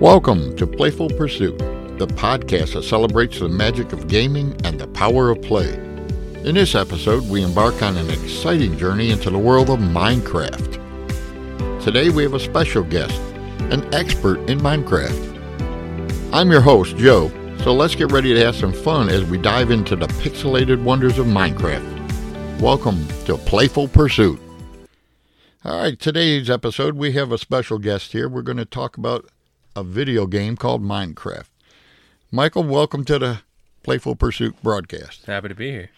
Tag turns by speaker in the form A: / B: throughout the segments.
A: Welcome to Playful Pursuit, the podcast that celebrates the magic of gaming and the power of play. In this episode, we embark on an exciting journey into the world of Minecraft. Today, we have a special guest, an expert in Minecraft. I'm your host, Joe, so let's get ready to have some fun as we dive into the pixelated wonders of Minecraft. Welcome to Playful Pursuit. All right, today's episode, we have a special guest here. We're going to talk about a video game called Minecraft. Michael, welcome to the Playful Pursuit broadcast.
B: Happy to be here.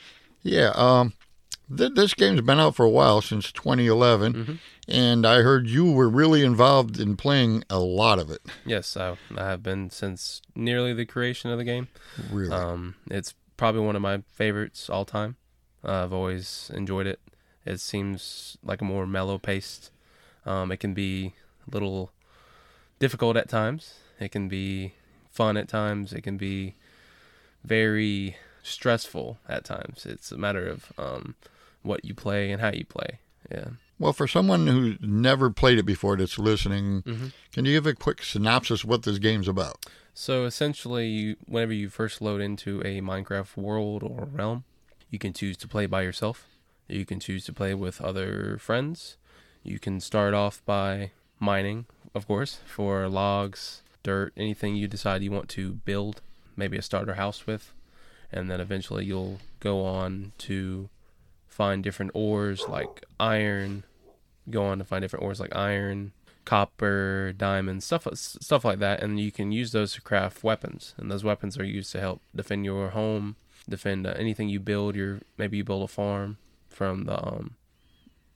A: Yeah, um, th- this game's been out for a while since 2011,
B: Mm-hmm.
A: and I heard you were really involved in playing a lot of it.
B: Yes, I, I have been since nearly the creation of the game.
A: Really,
B: Um, it's probably one of my favorites all time. Uh, I've always enjoyed it. It seems like a more mellow paced. Um, it can be a little difficult at times. It can be fun at times. It can be very stressful at times. It's a matter of um, what you play and how you play. Yeah.
A: well, for someone who's never played it before that's listening,
B: Mhm.
A: can you give a quick synopsis of what this game's about?
B: So essentially, you, whenever you first load into a Minecraft world or realm, you can choose to play by yourself. You can choose to play with other friends. You can start off by mining, of course, for logs, dirt, anything you decide you want to build, maybe a starter house with. And then eventually you'll go on to find different ores like iron, go on to find different ores like iron, copper, diamonds, stuff stuff like that, and you can use those to craft weapons. And those weapons are used to help defend your home, defend uh, anything you build. Your maybe you build a farm from the um,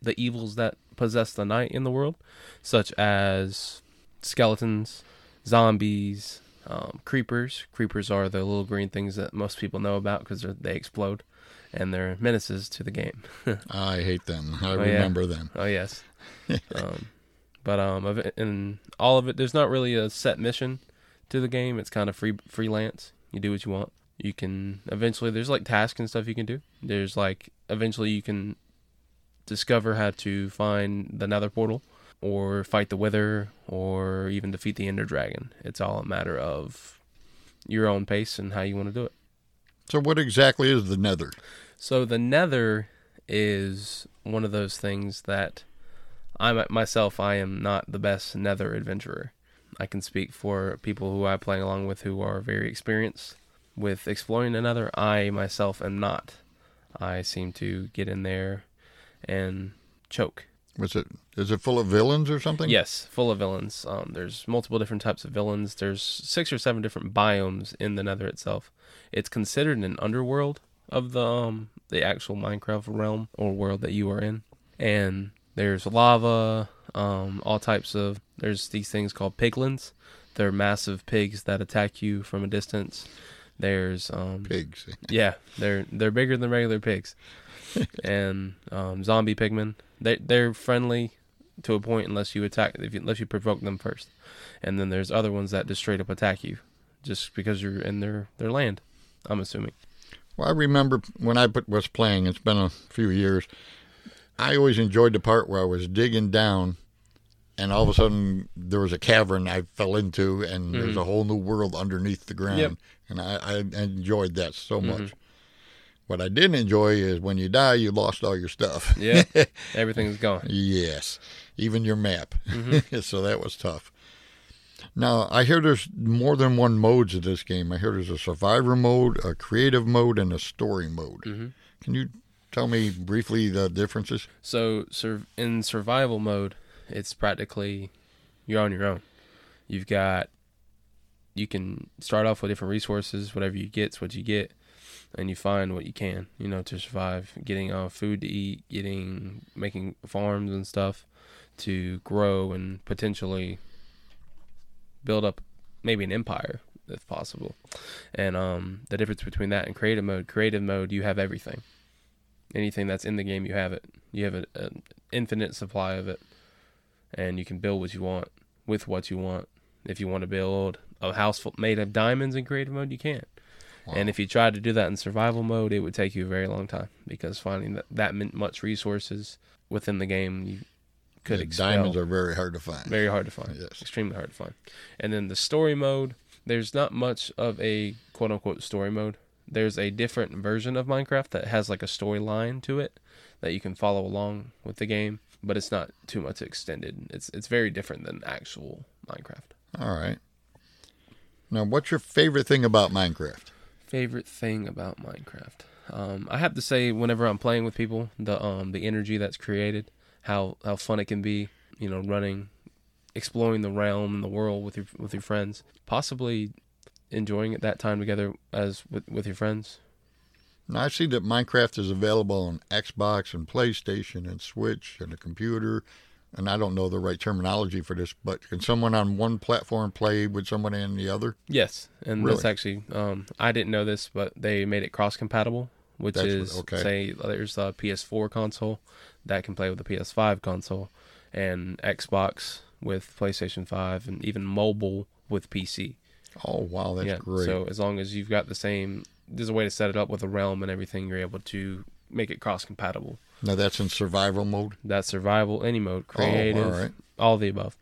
B: the evils that possess the night in the world, such as skeletons, zombies, um, creepers. Creepers are the little green things that most people know about because they explode, and they're menaces to the game.
A: I hate them. I
B: Oh, yeah.
A: remember them.
B: Oh yes. um, but um, in all of it, there's not really a set mission to the game. It's kind of free freelance. You do what you want. You can eventually there's like tasks and stuff you can do. There's like eventually you can discover how to find the Nether portal, or fight the Wither, or even defeat the Ender Dragon. It's all a matter of your own pace and how you want to do it.
A: So, what exactly is the Nether?
B: So the Nether is one of those things that I myself I am not the best Nether adventurer. I can speak for people who I play along with who are very experienced with exploring the Nether. I myself am not. I seem to get in there and choke.
A: Was it? Is it full of villains or something?
B: Yes, full of villains. Um, there's multiple different types of villains. There's six or seven different biomes in the Nether itself. It's considered an underworld of the um, the actual Minecraft realm or world that you are in. And there's lava, um, all types of. There's these things called piglins. They're massive pigs that attack you from a distance. There's um,
A: Pigs.
B: yeah, they're they're bigger than regular pigs, and um, zombie pigmen. They they're friendly to a point unless you attack if you, unless you provoke them first, and then there's other ones that just straight up attack you, just because you're in their their land. I'm assuming.
A: Well, I remember when I put- was playing, it's been a few years, I always enjoyed the part where I was digging down and all of a sudden there was a cavern I fell into and there's a whole new world underneath the ground.
B: Yep.
A: And I, I enjoyed that so
B: Mhm.
A: much. What I didn't enjoy is when you die, you lost all your stuff.
B: Yeah, everything's gone.
A: yes, even your map.
B: Mm-hmm.
A: so that was tough. Now, I hear there's more than one modes of this game. I hear there's a survivor mode, a creative mode, and a story mode.
B: hmm
A: Can you tell me briefly the differences?
B: So, in survival mode, it's practically you're on your own. You've got you can start off with different resources. Whatever you get's what you get, and you find what you can, you know, to survive. Getting uh, food to eat, getting making farms and stuff to grow and potentially build up maybe an empire if possible. And um, the difference between that and creative mode, creative mode, you have everything. Anything that's in the game, you have it. You have an infinite supply of it, and you can build what you want with what you want. If you want to build a house made of diamonds in creative mode, you And if you tried to do that in survival mode, it would take you a very long time because finding that, that much resources within the game, you could
A: The
B: expel.
A: diamonds are very hard to find.
B: Very hard to find.
A: Yes.
B: Extremely hard to find. And then the story mode, there's not much of a quote unquote story mode. There's a different version of Minecraft that has like a storyline to it that you can follow along with the game, but it's not too much extended. It's it's very different than actual Minecraft.
A: All right. Now, what's your favorite thing about Minecraft?
B: Favorite thing about Minecraft? Um, I have to say, whenever I'm playing with people, the um the energy that's created, how how fun it can be, you know, running, exploring the realm and the world with your with your friends, possibly enjoying it that time together as with with your friends.
A: Now, I see that Minecraft is available on Xbox and PlayStation and Switch and a computer. And I don't know the right terminology for this, but can someone on one platform play with someone on the other?
B: Yes, and that's actually um I didn't know this, but they made it cross compatible, which
A: That's what-
B: is
A: okay.
B: say there's a PS4 console that can play with the PS5 console, and Xbox with PlayStation 5, and even mobile with PC.
A: Oh, wow, that's
B: yeah.
A: great.
B: So as long as you've got the same, there's a way to set it up with a realm and everything. You're able to make it cross compatible.
A: now, that's in survival mode?
B: That's survival, any mode, oh, creative,
A: Oh, all right.
B: all the above.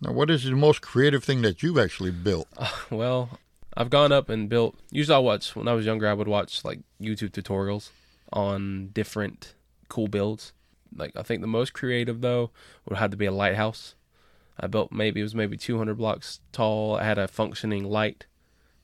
A: Now, what is the most creative thing that you've actually built?
B: Well, I've gone up and built. Usually, I watch when I was younger. I would watch like YouTube tutorials on different cool builds. Like I think the most creative though would have to be a lighthouse. I built maybe it was maybe 200 blocks tall. I had a functioning light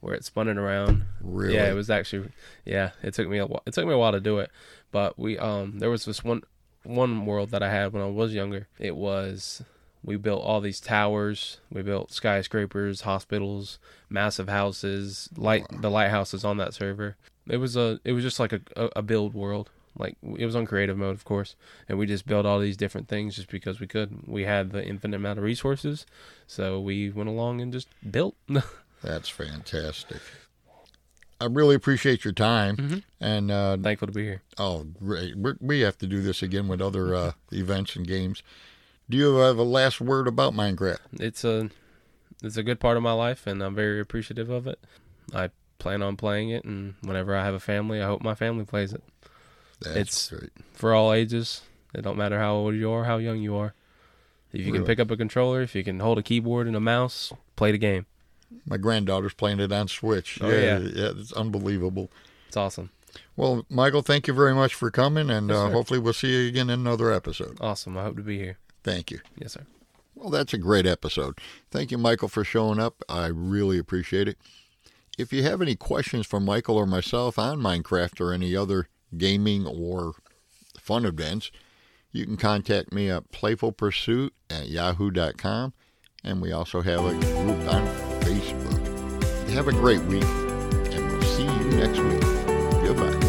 B: where it spun it around.
A: Really?
B: Yeah, it was actually yeah. It took me a while. It took me a while to do it, but we um there was this one one world that I had when I was younger. It was we built all these towers. We built skyscrapers, hospitals, massive houses, light the lighthouses on that server. It was a it was just like a a, a build world. Like it was on creative mode, of course, and we just built all these different things just because we could. We had the infinite amount of resources, so we went along and just built.
A: That's fantastic. I really appreciate your time.
B: Mhm.
A: And, uh,
B: Thankful to be here.
A: oh, great. We're, we have to do this again with other uh, events and games. Do you have a last word about Minecraft?
B: it's a it's a good part of my life and I'm very appreciative of it. I plan on playing it and whenever I have a family, I hope my family plays it.
A: That's
B: It's-
A: great.
B: For all ages. It don't matter how old you are, how young you are. If you can pick up a controller, if you can hold a keyboard and a mouse, play the game.
A: My granddaughter's playing it on Switch.
B: Oh,
A: yeah,
B: yeah.
A: yeah, it's unbelievable.
B: It's awesome.
A: Well, Michael, thank you very much for coming, and
B: Yes,
A: uh, hopefully we'll see you again in another episode.
B: Awesome. I hope to be here.
A: Thank you.
B: Yes, sir.
A: Well, that's a great episode. Thank you, Michael, for showing up. I really appreciate it. If you have any questions for Michael or myself on Minecraft or any other gaming or fun events, you can contact me at playfulpursuit at yahoo.com. And we also have a group on Facebook. Have a great week, and we'll see you next week. Goodbye.